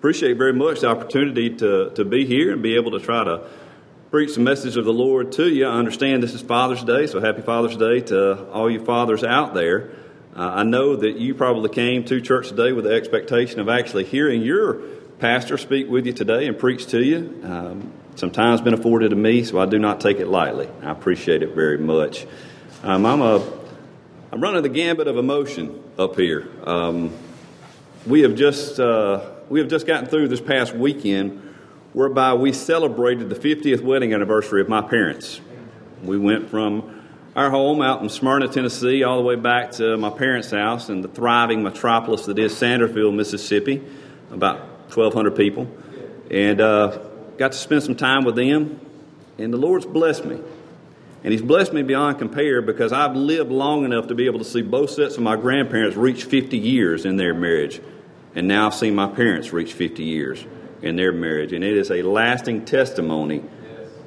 appreciate very much the opportunity to, to be here and be able to try to preach the message of the Lord to you. I understand this is Father's Day, so happy Father's Day to all you fathers out there. Uh, I know that you probably came to church today with the expectation of actually hearing your pastor speak with you today and preach to you. Um, some time's been afforded to me, so I do not take it lightly. I appreciate it very much. Um, I'm a I'm running the gambit of emotion up here. Um, we have just uh, we have just gotten through this past weekend whereby we celebrated the 50th wedding anniversary of my parents. We went from our home out in Smyrna, Tennessee, all the way back to my parents' house in the thriving metropolis that is Sandersville, Mississippi, about 1,200 people, and uh, got to spend some time with them. And the Lord's blessed me. And He's blessed me beyond compare because I've lived long enough to be able to see both sets of my grandparents reach 50 years in their marriage. And now I've seen my parents reach 50 years in their marriage. And it is a lasting testimony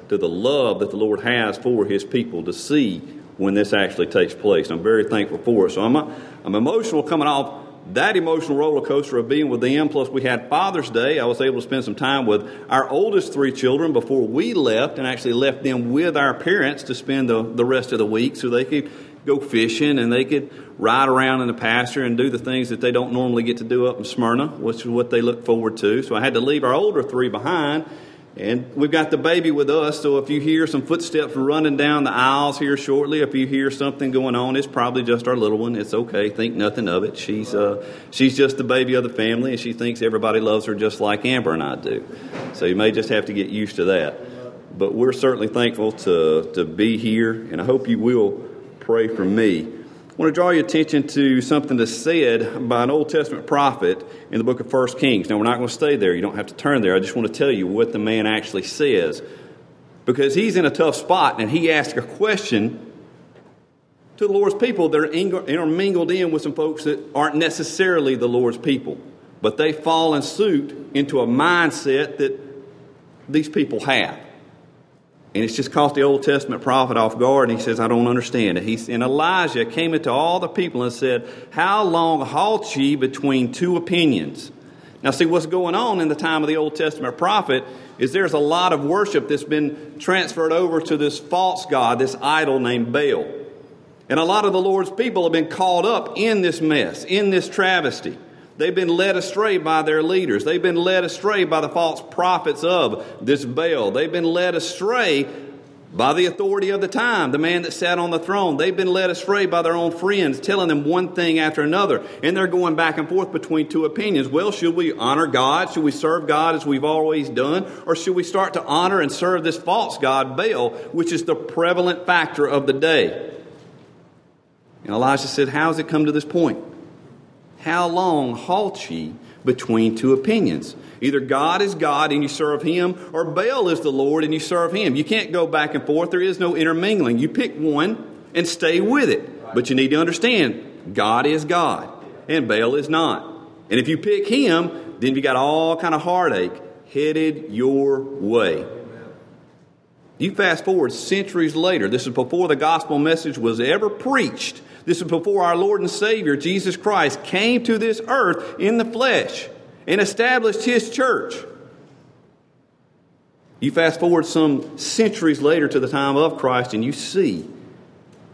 to the love that the Lord has for His people to see when this actually takes place. I'm very thankful for it. So I'm, I'm emotional coming off that emotional roller coaster of being with them. Plus, we had Father's Day. I was able to spend some time with our oldest three children before we left and actually left them with our parents to spend the, the rest of the week so they could go fishing and they could ride around in the pasture and do the things that they don't normally get to do up in Smyrna, which is what they look forward to. So I had to leave our older three behind. And we've got the baby with us, so if you hear some footsteps running down the aisles here shortly, if you hear something going on, it's probably just our little one. It's okay. Think nothing of it. She's, uh, she's just the baby of the family, and she thinks everybody loves her just like Amber and I do. So you may just have to get used to that. But we're certainly thankful to, to be here, and I hope you will pray for me. I want to draw your attention to something that's said by an Old Testament prophet in the book of 1 Kings. Now, we're not going to stay there. You don't have to turn there. I just want to tell you what the man actually says. Because he's in a tough spot and he asks a question to the Lord's people that are intermingled in with some folks that aren't necessarily the Lord's people. But they fall in suit into a mindset that these people have. And it's just caught the Old Testament prophet off guard, and he says, I don't understand it. He, and Elijah came into all the people and said, How long halt ye between two opinions? Now, see, what's going on in the time of the Old Testament prophet is there's a lot of worship that's been transferred over to this false god, this idol named Baal. And a lot of the Lord's people have been caught up in this mess, in this travesty. They've been led astray by their leaders. They've been led astray by the false prophets of this Baal. They've been led astray by the authority of the time, the man that sat on the throne. They've been led astray by their own friends, telling them one thing after another. And they're going back and forth between two opinions. Well, should we honor God? Should we serve God as we've always done? Or should we start to honor and serve this false God, Baal, which is the prevalent factor of the day? And Elijah said, How has it come to this point? How long halt ye between two opinions? Either God is God and you serve Him, or Baal is the Lord and you serve Him. You can't go back and forth. There is no intermingling. You pick one and stay with it. But you need to understand God is God and Baal is not. And if you pick Him, then you got all kind of heartache headed your way. You fast forward centuries later. This is before the gospel message was ever preached. This is before our Lord and Savior, Jesus Christ, came to this earth in the flesh and established his church. You fast forward some centuries later to the time of Christ, and you see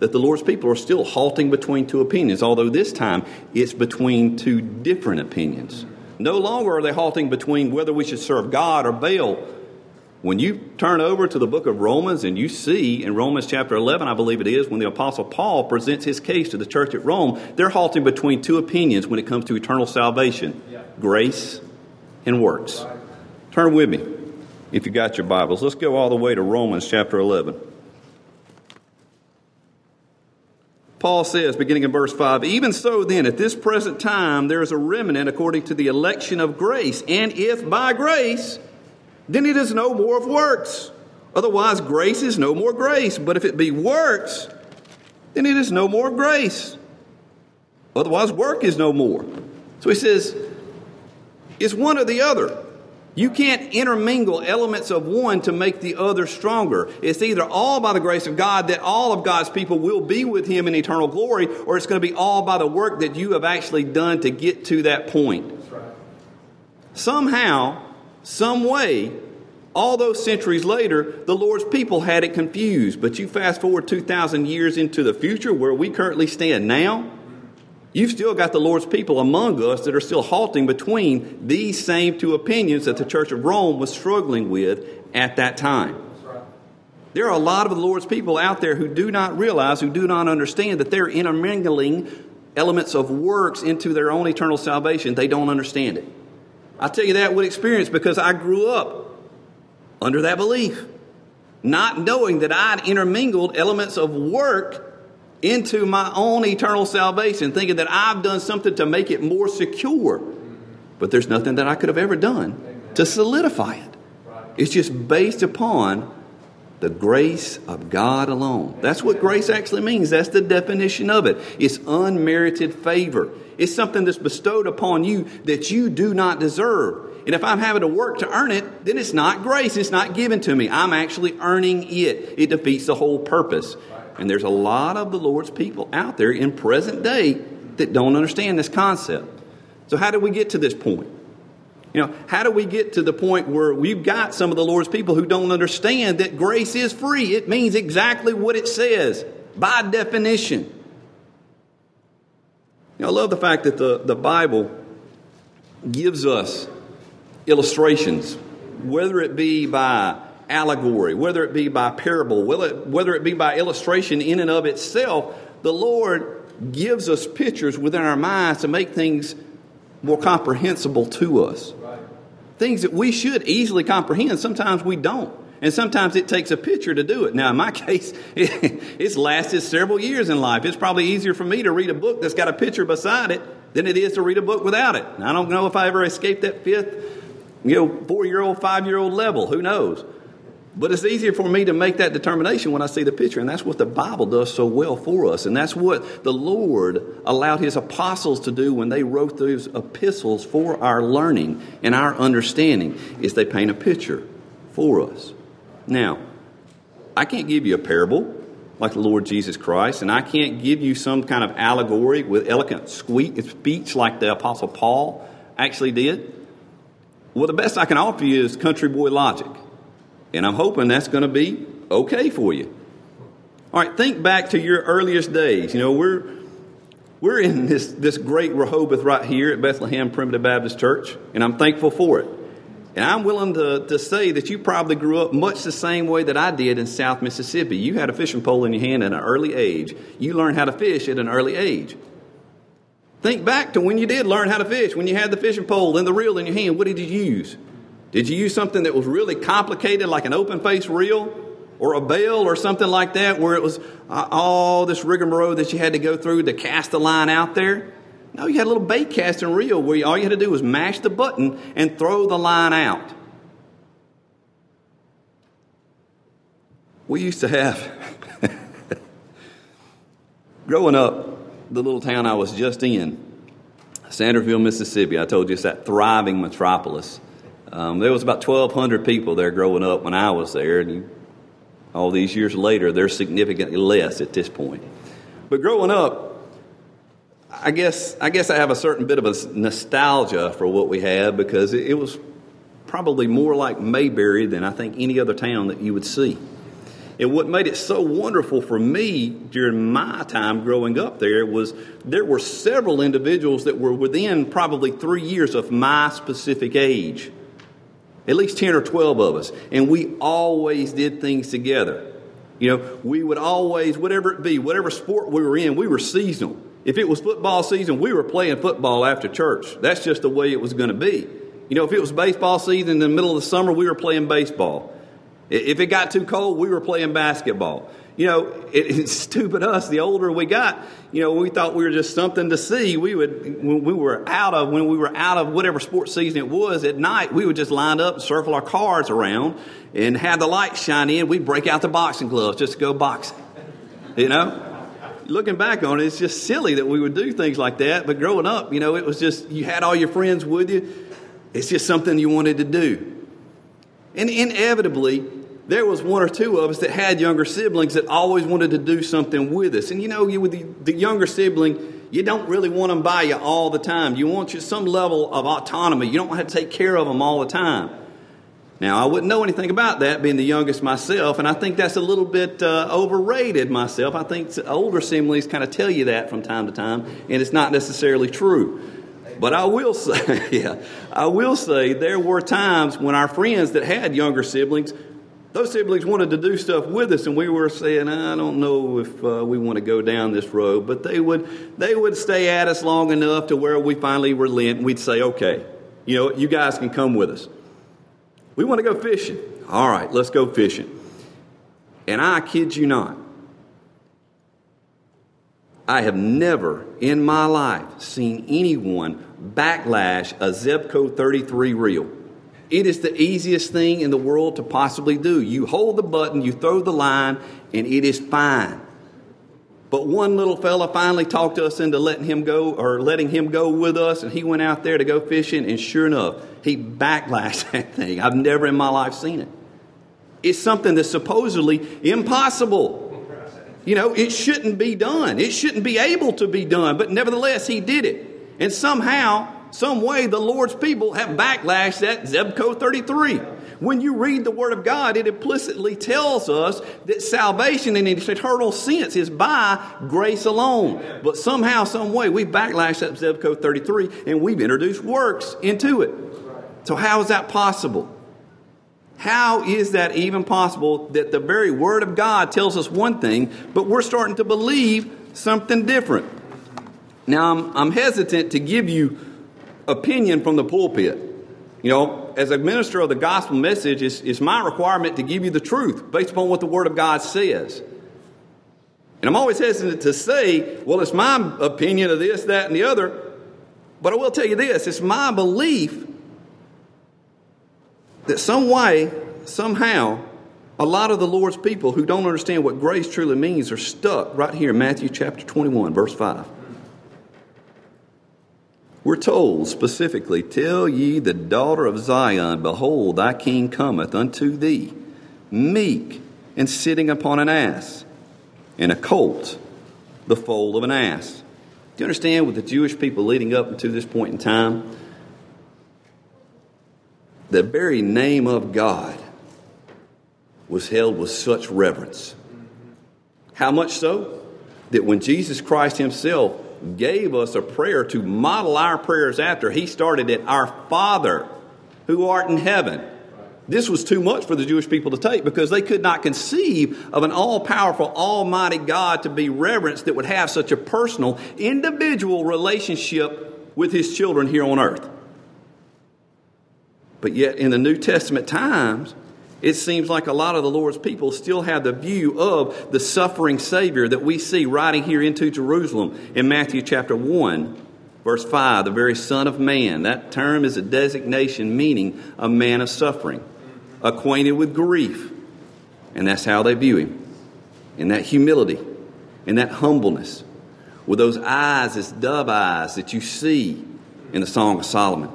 that the Lord's people are still halting between two opinions, although this time it's between two different opinions. No longer are they halting between whether we should serve God or Baal when you turn over to the book of Romans and you see in Romans chapter 11, I believe it is, when the Apostle Paul presents his case to the church at Rome, they're halting between two opinions when it comes to eternal salvation grace and works. Turn with me if you got your Bibles. Let's go all the way to Romans chapter 11. Paul says, beginning in verse 5, Even so, then, at this present time, there is a remnant according to the election of grace. And if by grace, then it is no more of works. Otherwise, grace is no more grace. But if it be works, then it is no more grace. Otherwise, work is no more. So he says, it's one or the other. You can't intermingle elements of one to make the other stronger. It's either all by the grace of God that all of God's people will be with Him in eternal glory, or it's going to be all by the work that you have actually done to get to that point. somehow, some way, all those centuries later, the Lord's people had it confused. But you fast forward 2,000 years into the future where we currently stand now, you've still got the Lord's people among us that are still halting between these same two opinions that the Church of Rome was struggling with at that time. There are a lot of the Lord's people out there who do not realize, who do not understand that they're intermingling elements of works into their own eternal salvation. They don't understand it. I tell you that with experience because I grew up under that belief, not knowing that I'd intermingled elements of work into my own eternal salvation, thinking that I've done something to make it more secure. But there's nothing that I could have ever done to solidify it. It's just based upon the grace of God alone. That's what grace actually means. That's the definition of it. It's unmerited favor. It's something that's bestowed upon you that you do not deserve. And if I'm having to work to earn it, then it's not grace. It's not given to me. I'm actually earning it. It defeats the whole purpose. And there's a lot of the Lord's people out there in present day that don't understand this concept. So, how did we get to this point? You know, how do we get to the point where we've got some of the Lord's people who don't understand that grace is free? It means exactly what it says by definition. You know, I love the fact that the, the Bible gives us illustrations, whether it be by allegory, whether it be by parable, whether it be by illustration in and of itself, the Lord gives us pictures within our minds to make things more comprehensible to us. Things that we should easily comprehend, sometimes we don't. And sometimes it takes a picture to do it. Now, in my case, it's lasted several years in life. It's probably easier for me to read a book that's got a picture beside it than it is to read a book without it. I don't know if I ever escaped that fifth you know, four year old, five year old level. Who knows? But it's easier for me to make that determination when I see the picture. And that's what the Bible does so well for us. And that's what the Lord allowed his apostles to do when they wrote those epistles for our learning and our understanding is they paint a picture for us. Now, I can't give you a parable like the Lord Jesus Christ, and I can't give you some kind of allegory with eloquent speech like the Apostle Paul actually did. Well, the best I can offer you is country boy logic. And I'm hoping that's going to be okay for you. All right, think back to your earliest days. You know, we're, we're in this, this great Rehoboth right here at Bethlehem Primitive Baptist Church, and I'm thankful for it. And I'm willing to, to say that you probably grew up much the same way that I did in South Mississippi. You had a fishing pole in your hand at an early age. You learned how to fish at an early age. Think back to when you did learn how to fish, when you had the fishing pole and the reel in your hand. What did you use? Did you use something that was really complicated, like an open face reel or a bail or something like that, where it was uh, all this rigmarole that you had to go through to cast the line out there? No, you had a little bait casting reel where all you had to do was mash the button and throw the line out. We used to have, growing up, the little town I was just in, Sandersville, Mississippi. I told you it's that thriving metropolis. Um, there was about 1,200 people there growing up when I was there, and all these years later, there's significantly less at this point. But growing up, I guess I guess I have a certain bit of a nostalgia for what we had because it, it was probably more like Mayberry than I think any other town that you would see. And what made it so wonderful for me during my time growing up there was there were several individuals that were within probably three years of my specific age. At least 10 or 12 of us. And we always did things together. You know, we would always, whatever it be, whatever sport we were in, we were seasonal. If it was football season, we were playing football after church. That's just the way it was going to be. You know, if it was baseball season in the middle of the summer, we were playing baseball. If it got too cold, we were playing basketball. You know, it, it's stupid us. The older we got, you know, we thought we were just something to see. We would, when we were out of, when we were out of whatever sports season it was at night, we would just line up and circle our cars around and have the lights shine in. We'd break out the boxing gloves just to go boxing. You know? Looking back on it, it's just silly that we would do things like that. But growing up, you know, it was just, you had all your friends with you. It's just something you wanted to do. And inevitably, there was one or two of us that had younger siblings that always wanted to do something with us. And you know, you, with the, the younger sibling, You don't really want them by you all the time. You want you some level of autonomy. You don't want to take care of them all the time. Now, I wouldn't know anything about that being the youngest myself, and I think that's a little bit uh, overrated myself. I think older siblings kind of tell you that from time to time, and it's not necessarily true. But I will say, yeah, I will say there were times when our friends that had younger siblings, those siblings wanted to do stuff with us, and we were saying, I don't know if uh, we want to go down this road. But they would, they would stay at us long enough to where we finally relent, and we'd say, okay, you know, you guys can come with us. We want to go fishing. All right, let's go fishing. And I kid you not, I have never in my life seen anyone backlash a Zebco 33 reel. It is the easiest thing in the world to possibly do. You hold the button, you throw the line, and it is fine. But one little fella finally talked us into letting him go or letting him go with us, and he went out there to go fishing, and sure enough, he backlashed that thing. I've never in my life seen it. It's something that's supposedly impossible. You know, it shouldn't be done. It shouldn't be able to be done, but nevertheless, he did it. And somehow, some way, the Lord's people have backlashed at Zebco 33. When you read the Word of God, it implicitly tells us that salvation in its eternal sense is by grace alone. But somehow, some way, we've backlashed that Zebco 33 and we've introduced works into it. So, how is that possible? How is that even possible that the very Word of God tells us one thing, but we're starting to believe something different? Now, I'm, I'm hesitant to give you opinion from the pulpit. You know, as a minister of the gospel message, it's, it's my requirement to give you the truth based upon what the Word of God says. And I'm always hesitant to say, well, it's my opinion of this, that, and the other. But I will tell you this it's my belief that some way, somehow, a lot of the Lord's people who don't understand what grace truly means are stuck right here in Matthew chapter 21, verse 5. We're told specifically, Tell ye the daughter of Zion, Behold, thy king cometh unto thee, meek and sitting upon an ass, and a colt, the foal of an ass. Do you understand with the Jewish people leading up to this point in time? The very name of God was held with such reverence. How much so? That when Jesus Christ Himself gave us a prayer to model our prayers after. He started it, Our Father who art in heaven. This was too much for the Jewish people to take because they could not conceive of an all powerful, almighty God to be reverenced that would have such a personal, individual relationship with his children here on earth. But yet, in the New Testament times, it seems like a lot of the Lord's people still have the view of the suffering Savior that we see riding here into Jerusalem in Matthew chapter 1, verse 5, the very Son of Man. That term is a designation meaning a man of suffering, acquainted with grief. And that's how they view him. In that humility, in that humbleness, with those eyes as dove eyes that you see in the Song of Solomon.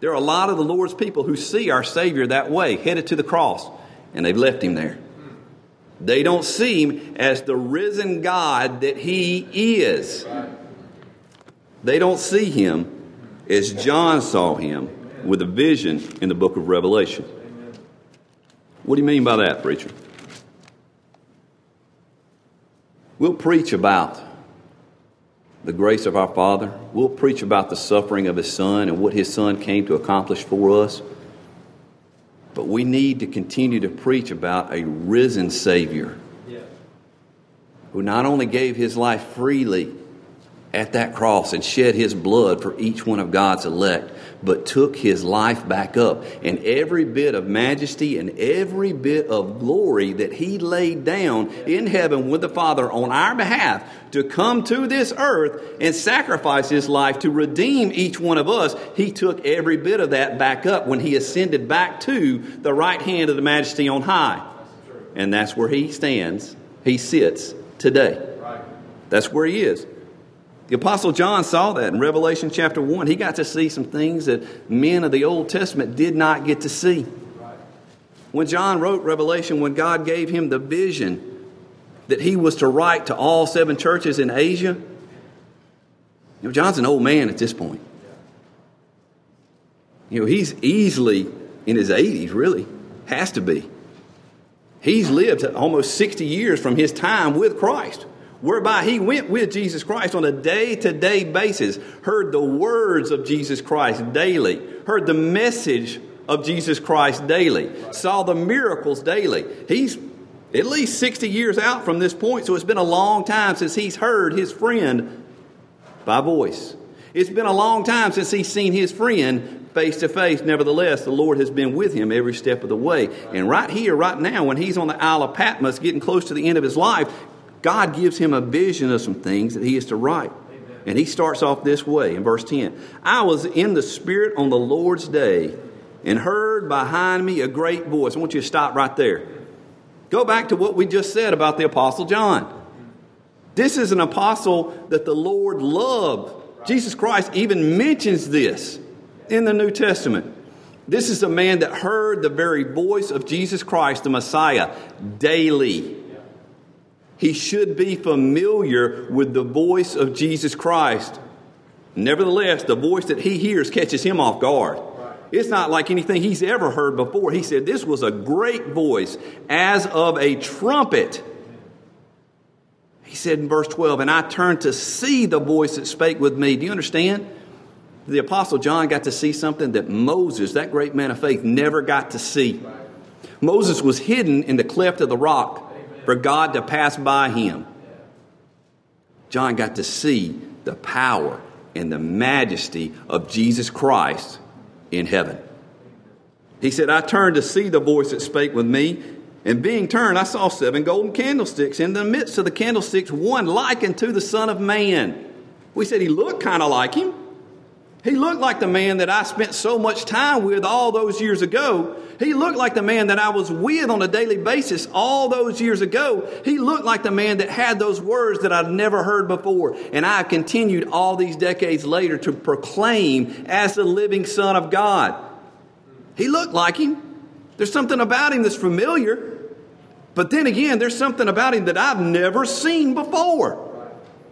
There are a lot of the Lord's people who see our Savior that way, headed to the cross, and they've left him there. They don't see him as the risen God that he is. They don't see him as John saw him with a vision in the book of Revelation. What do you mean by that, preacher? We'll preach about the grace of our Father. We'll preach about the suffering of His Son and what His Son came to accomplish for us. But we need to continue to preach about a risen Savior who not only gave His life freely at that cross and shed His blood for each one of God's elect, but took his life back up. And every bit of majesty and every bit of glory that he laid down in heaven with the Father on our behalf to come to this earth and sacrifice his life to redeem each one of us, he took every bit of that back up when he ascended back to the right hand of the majesty on high. And that's where he stands, he sits today. That's where he is. The Apostle John saw that in Revelation chapter 1. He got to see some things that men of the Old Testament did not get to see. When John wrote Revelation, when God gave him the vision that he was to write to all seven churches in Asia, You know, John's an old man at this point. You know, he's easily in his 80s, really. Has to be. He's lived almost 60 years from his time with Christ, whereby he went with Jesus Christ on a day to day basis, heard the words of Jesus Christ daily, heard the message of Jesus Christ daily, saw the miracles daily. He's at least 60 years out from this point, so it's been a long time since he's heard his friend by voice. It's been a long time since he's seen his friend face to face. Nevertheless, the Lord has been with him every step of the way. And right here, right now, when he's on the Isle of Patmos, getting close to the end of his life, God gives him a vision of some things that he is to write. And he starts off this way in verse 10 I was in the Spirit on the Lord's day and heard behind me a great voice. I want you to stop right there. Go back to what we just said about the Apostle John. This is an apostle that the Lord loved. Jesus Christ even mentions this in the New Testament. This is a man that heard the very voice of Jesus Christ, the Messiah, daily. He should be familiar with the voice of Jesus Christ. Nevertheless, the voice that he hears catches him off guard. It's not like anything he's ever heard before. He said this was a great voice, as of a trumpet. He said in verse 12, And I turned to see the voice that spake with me. Do you understand? The Apostle John got to see something that Moses, that great man of faith, never got to see. Moses was hidden in the cleft of the rock for God to pass by him. John got to see the power and the majesty of Jesus Christ in heaven. He said, I turned to see the voice that spake with me, and being turned, I saw seven golden candlesticks. In the midst of the candlesticks, one like unto the Son of Man. We said he looked kind of like him. He looked like the man that I spent so much time with all those years ago. He looked like the man that I was with on a daily basis all those years ago. He looked like the man that had those words that I'd never heard before. And I continued all these decades later to proclaim as the living Son of God. He looked like him. There's something about him that's familiar. But then again, there's something about him that I've never seen before.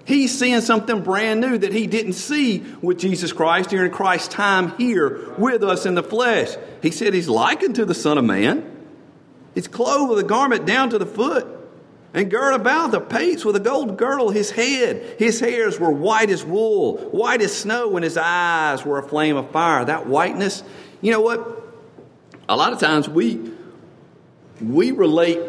He's seeing something brand new that he didn't see with Jesus Christ during Christ's time here with us in the flesh. He said he's likened to the Son of Man. He's clothed with a garment down to the foot and girt about the paps with a gold girdle his head. His hairs were white as wool, white as snow, and his eyes were a flame of fire. That whiteness, you know what? A lot of times we we relate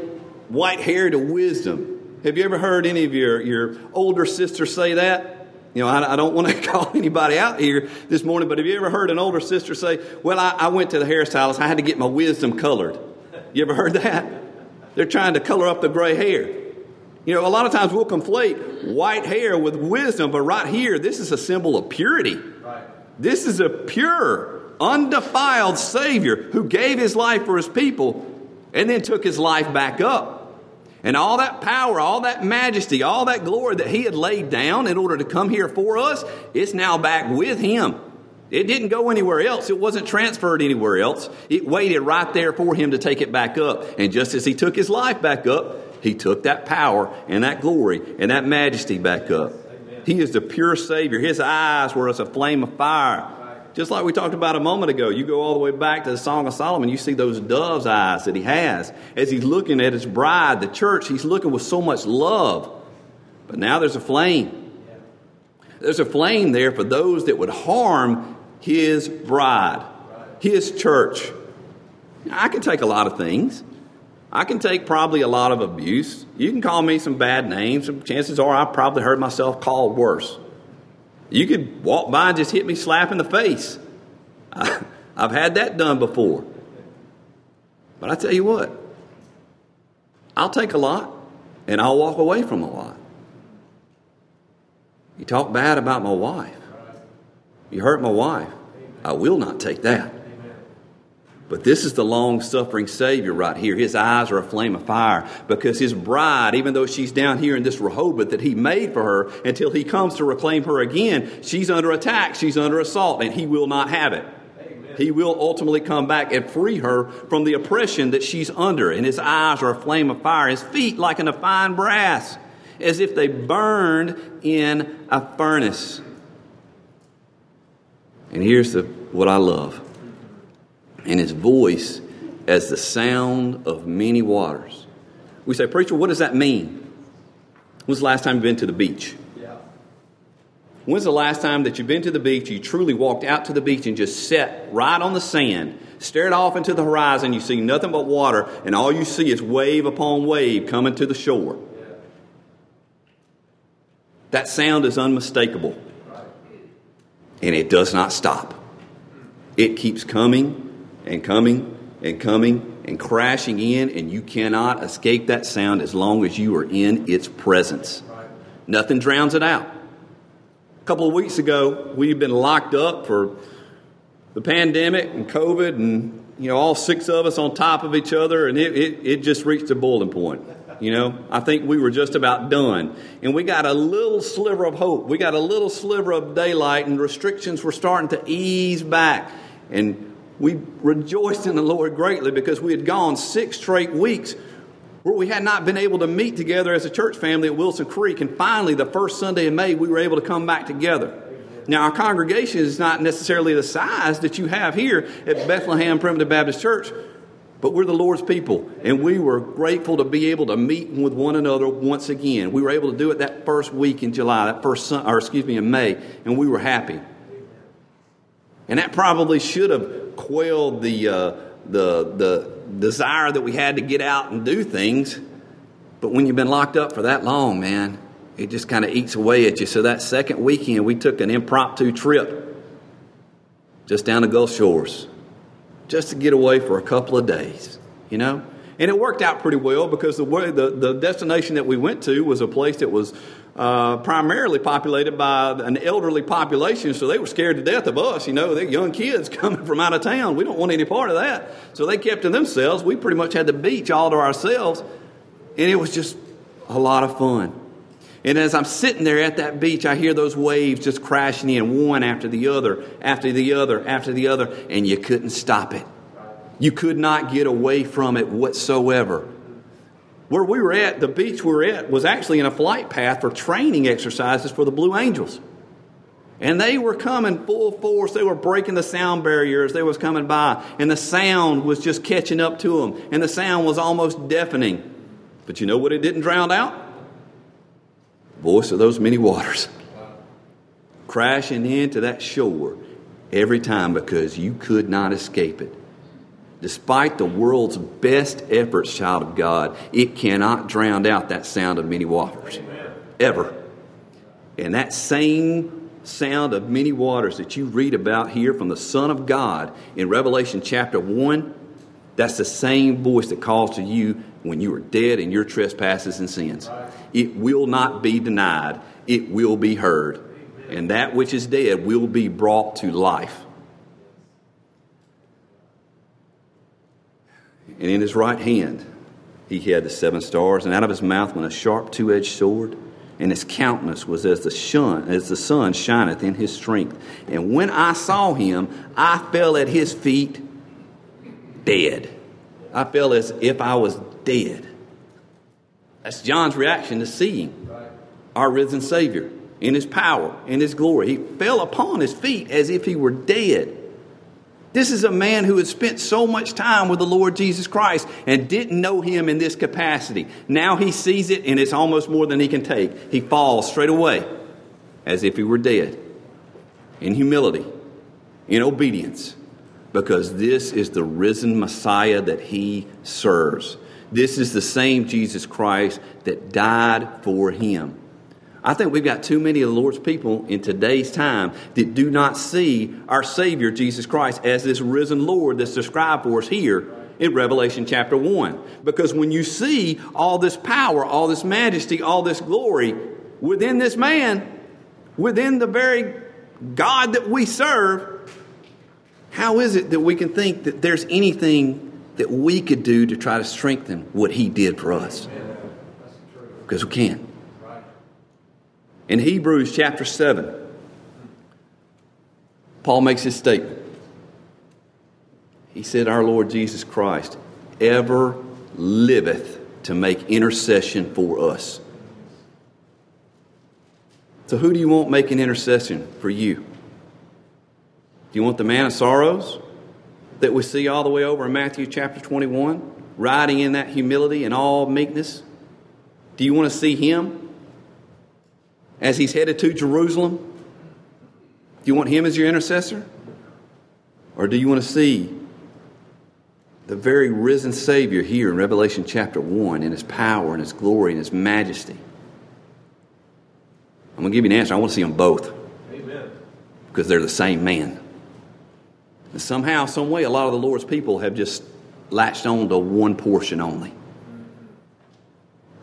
white hair to wisdom. Have you ever heard any of your, your older sisters say that? You know, I, I don't want to call anybody out here this morning, but have you ever heard an older sister say, Well, I, I went to the hairstylist, I had to get my wisdom colored? You ever heard that? They're trying to color up the gray hair. You know, a lot of times we'll conflate white hair with wisdom, but right here, this is a symbol of purity. Right. This is a pure, undefiled Savior who gave his life for his people and then took his life back up. And all that power, all that majesty, all that glory that he had laid down in order to come here for us, it's now back with him. It didn't go anywhere else. It wasn't transferred anywhere else. It waited right there for him to take it back up. And just as he took his life back up, he took that power and that glory and that majesty back up. He is the pure Savior. His eyes were as a flame of fire. Just like we talked about a moment ago, you go all the way back to the Song of Solomon, you see those dove's eyes that he has. As he's looking at his bride, the church, he's looking with so much love. But now there's a flame. There's a flame there for those that would harm his bride, his church. I can take a lot of things. I can take probably a lot of abuse. You can call me some bad names. Chances are I probably heard myself called worse. You could walk by and just hit me slap in the face. I, I've had that done before. But I tell you what, I'll take a lot and I'll walk away from a lot. You talk bad about my wife, you hurt my wife, I will not take that. But this is the long suffering Savior right here. His eyes are a flame of fire because his bride, even though she's down here in this Rehoboth that he made for her, until he comes to reclaim her again, she's under attack, she's under assault, and he will not have it. Amen. He will ultimately come back and free her from the oppression that she's under. And his eyes are a flame of fire, his feet like an fine brass, as if they burned in a furnace. And here's the, what I love. And his voice as the sound of many waters. We say, Preacher, what does that mean? When's the last time you've been to the beach? Yeah. When's the last time that you've been to the beach, you truly walked out to the beach and just sat right on the sand, stared off into the horizon, you see nothing but water, and all you see is wave upon wave coming to the shore? That sound is unmistakable. And it does not stop. It keeps coming and coming and coming and crashing in, and you cannot escape that sound as long as you are in its presence. Nothing drowns it out. A couple of weeks ago, we've been locked up for the pandemic and COVID, and you know, all six of us on top of each other, and it, it, it just reached a boiling point. You know, I think we were just about done. And we got a little sliver of hope. We got a little sliver of daylight, and restrictions were starting to ease back. And we rejoiced in the Lord greatly because we had gone six straight weeks where we had not been able to meet together as a church family at Wilson Creek. And finally, the first Sunday in May, we were able to come back together. Now, our congregation is not necessarily the size that you have here at Bethlehem Primitive Baptist Church, but we're the Lord's people, and we were grateful to be able to meet with one another once again. We were able to do it that first week in July, that first, or excuse me, in May, and we were happy. And that probably should have quelled the, uh, the, the desire that we had to get out and do things. But when you've been locked up for that long, man, it just kind of eats away at you. So that second weekend, we took an impromptu trip just down the Gulf Shores just to get away for a couple of days, you know? And it worked out pretty well because the, way, the, the destination that we went to was a place that was uh, primarily populated by an elderly population, so they were scared to death of us. You know, they're young kids coming from out of town. We don't want any part of that. So they kept to themselves. We pretty much had the beach all to ourselves, and it was just a lot of fun. And as I'm sitting there at that beach, I hear those waves just crashing in, one after the other, after the other, after the other, and you couldn't stop it. You could not get away from it whatsoever. Where we were at, the beach we were at, was actually in a flight path for training exercises for the Blue Angels. And they were coming full force. They were breaking the sound barriers. They was coming by. And the sound was just catching up to them. And the sound was almost deafening. But you know what it didn't drown out? Voice of those many waters. Crashing into that shore every time because you could not escape it. Despite the world's best efforts, child of God, it cannot drown out that sound of many waters. Ever. And that same sound of many waters that you read about here from the Son of God in Revelation chapter 1, that's the same voice that calls to you when you are dead in your trespasses and sins. It will not be denied, it will be heard. And that which is dead will be brought to life. And in his right hand he had the seven stars, and out of his mouth went a sharp two edged sword, and his countenance was as the sun, as the sun shineth in his strength. And when I saw him, I fell at his feet dead. I felt as if I was dead. That's John's reaction to seeing our risen Savior in his power, in his glory. He fell upon his feet as if he were dead. This is a man who had spent so much time with the Lord Jesus Christ and didn't know him in this capacity. Now he sees it and it's almost more than he can take. He falls straight away as if he were dead in humility, in obedience, because this is the risen Messiah that he serves. This is the same Jesus Christ that died for him. I think we've got too many of the Lord's people in today's time that do not see our Savior, Jesus Christ, as this risen Lord that's described for us here in Revelation chapter 1. Because when you see all this power, all this majesty, all this glory within this man, within the very God that we serve, how is it that we can think that there's anything that we could do to try to strengthen what he did for us? Because we can't. In Hebrews chapter 7, Paul makes his statement. He said, Our Lord Jesus Christ ever liveth to make intercession for us. So, who do you want making intercession for you? Do you want the man of sorrows that we see all the way over in Matthew chapter 21, riding in that humility and all meekness? Do you want to see him as he's headed to Jerusalem? Do you want him as your intercessor? Or do you want to see the very risen Savior here in Revelation chapter 1 in his power and his glory and his majesty? I'm going to give you an answer. I want to see them both. Amen. Because they're the same man. And somehow, some way, a lot of the Lord's people have just latched on to one portion only.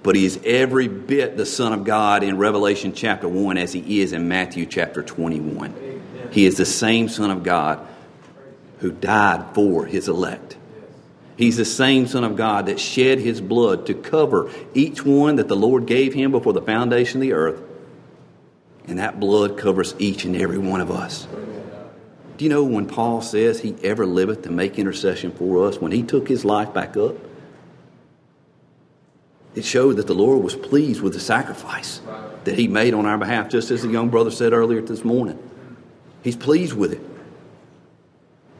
But he is every bit the Son of God in Revelation chapter 1 as he is in Matthew chapter 21. He is the same Son of God who died for his elect. He's the same Son of God that shed his blood to cover each one that the Lord gave him before the foundation of the earth. And that blood covers each and every one of us. Do you know when Paul says he ever liveth to make intercession for us, when he took his life back up? It showed that the Lord was pleased with the sacrifice that he made on our behalf, just as the young brother said earlier this morning. He's pleased with it.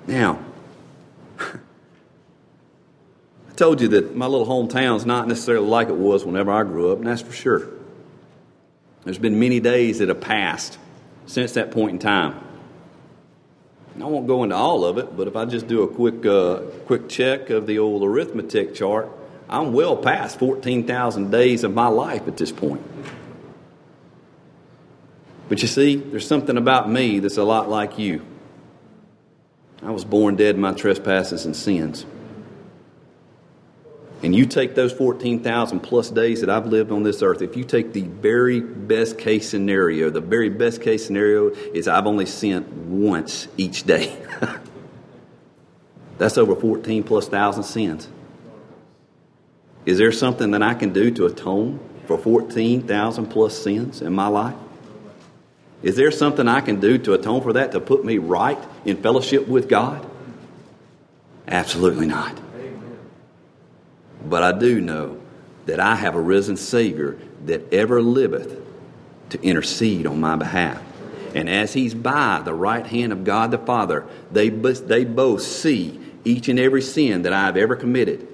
Now, I told you that my little hometown's not necessarily like it was whenever I grew up, and that's for sure. There's been many days that have passed since that point in time. I won't go into all of it, but if I just do a quick, uh, quick check of the old arithmetic chart, I'm well past 14,000 days of my life at this point. But you see, there's something about me that's a lot like you. I was born dead in my trespasses and sins. And you take those 14,000 plus days that I've lived on this earth, if you take the very best case scenario, the very best case scenario is I've only sinned once each day. That's over 14 plus thousand sins. Is there something that I can do to atone for 14,000 plus sins in my life? Is there something I can do to atone for that, to put me right in fellowship with God? Absolutely not. But I do know that I have a risen Savior that ever liveth to intercede on my behalf. And as He's by the right hand of God the Father, they, they both see each and every sin that I've ever committed.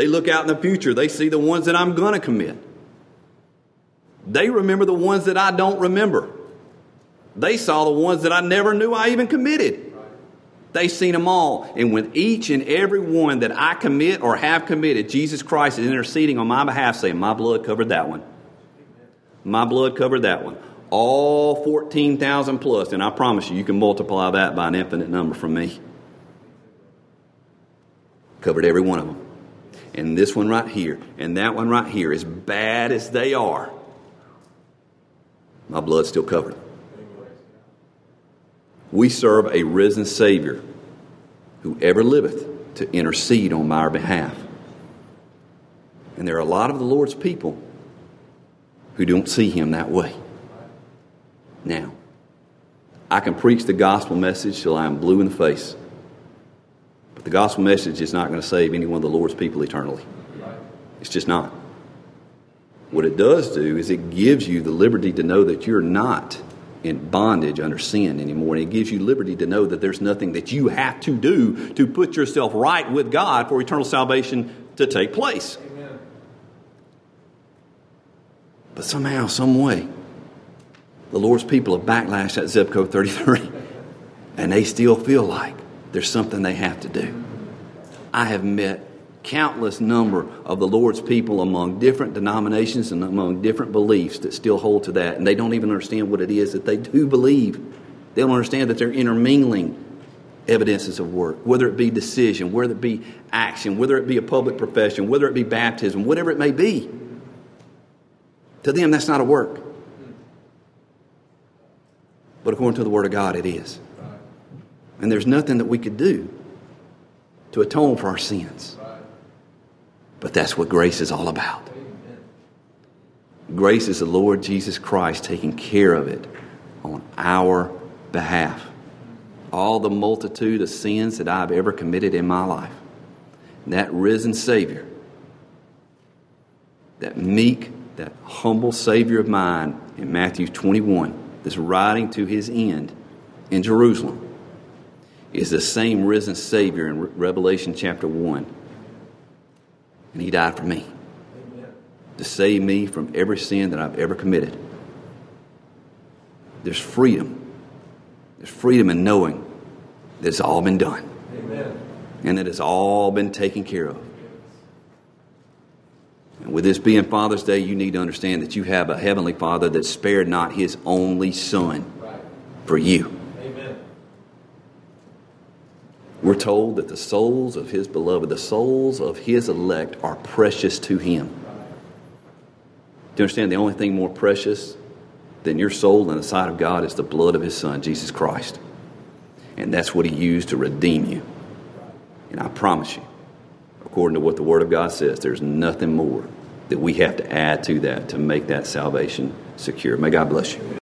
They look out in the future, they see the ones that I'm going to commit. They remember the ones that I don't remember. They saw the ones that I never knew I even committed. They've seen them all. And with each and every one that I commit or have committed, Jesus Christ is interceding on my behalf, saying, My blood covered that one. My blood covered that one. All 14,000. And I promise you, you can multiply that by an infinite number from me. Covered every one of them. And this one right here, and that one right here, as bad as they are, my blood's still covered. We serve a risen Savior who ever liveth to intercede on our behalf. And there are a lot of the Lord's people who don't see him that way. Now, I can preach the gospel message till I am blue in the face. But the gospel message is not going to save any one of the Lord's people eternally. It's just not. What it does do is it gives you the liberty to know that you're not in bondage under sin anymore. And it gives you liberty to know that there's nothing that you have to do to put yourself right with God for eternal salvation to take place. Amen. But somehow, some way, the Lord's people have backlashed at Zebco 33, and they still feel like there's something they have to do. I have met countless number of the Lord's people among different denominations and among different beliefs that still hold to that, and they don't even understand what it is that they do believe. They don't understand that they're intermingling evidences of work, whether it be decision, whether it be action, whether it be a public profession, whether it be baptism, whatever it may be. To them, that's not a work. But according to the Word of God, it is. And there's nothing that we could do to atone for our sins. But that's what grace is all about. Grace is the Lord Jesus Christ taking care of it on our behalf. All the multitude of sins that I've ever committed in my life. That risen Savior, that meek, that humble Savior of mine in Matthew 21, that's riding to his end, in Jerusalem is the same risen Savior in Revelation chapter 1. And He died for me to save me from every sin that I've ever committed. There's freedom. There's freedom in knowing that it's all been done. Amen. And that it's all been taken care of. And with this being Father's Day, you need to understand that you have a Heavenly Father that spared not His only Son for you. Amen. We're told that the souls of His beloved, the souls of His elect, are precious to Him. Do you understand the only thing more precious than your soul in the sight of God is the blood of His Son, Jesus Christ? And that's what He used to redeem you. And I promise you, according to what the Word of God says, there's nothing more that we have to add to that to make that salvation secure. May God bless you.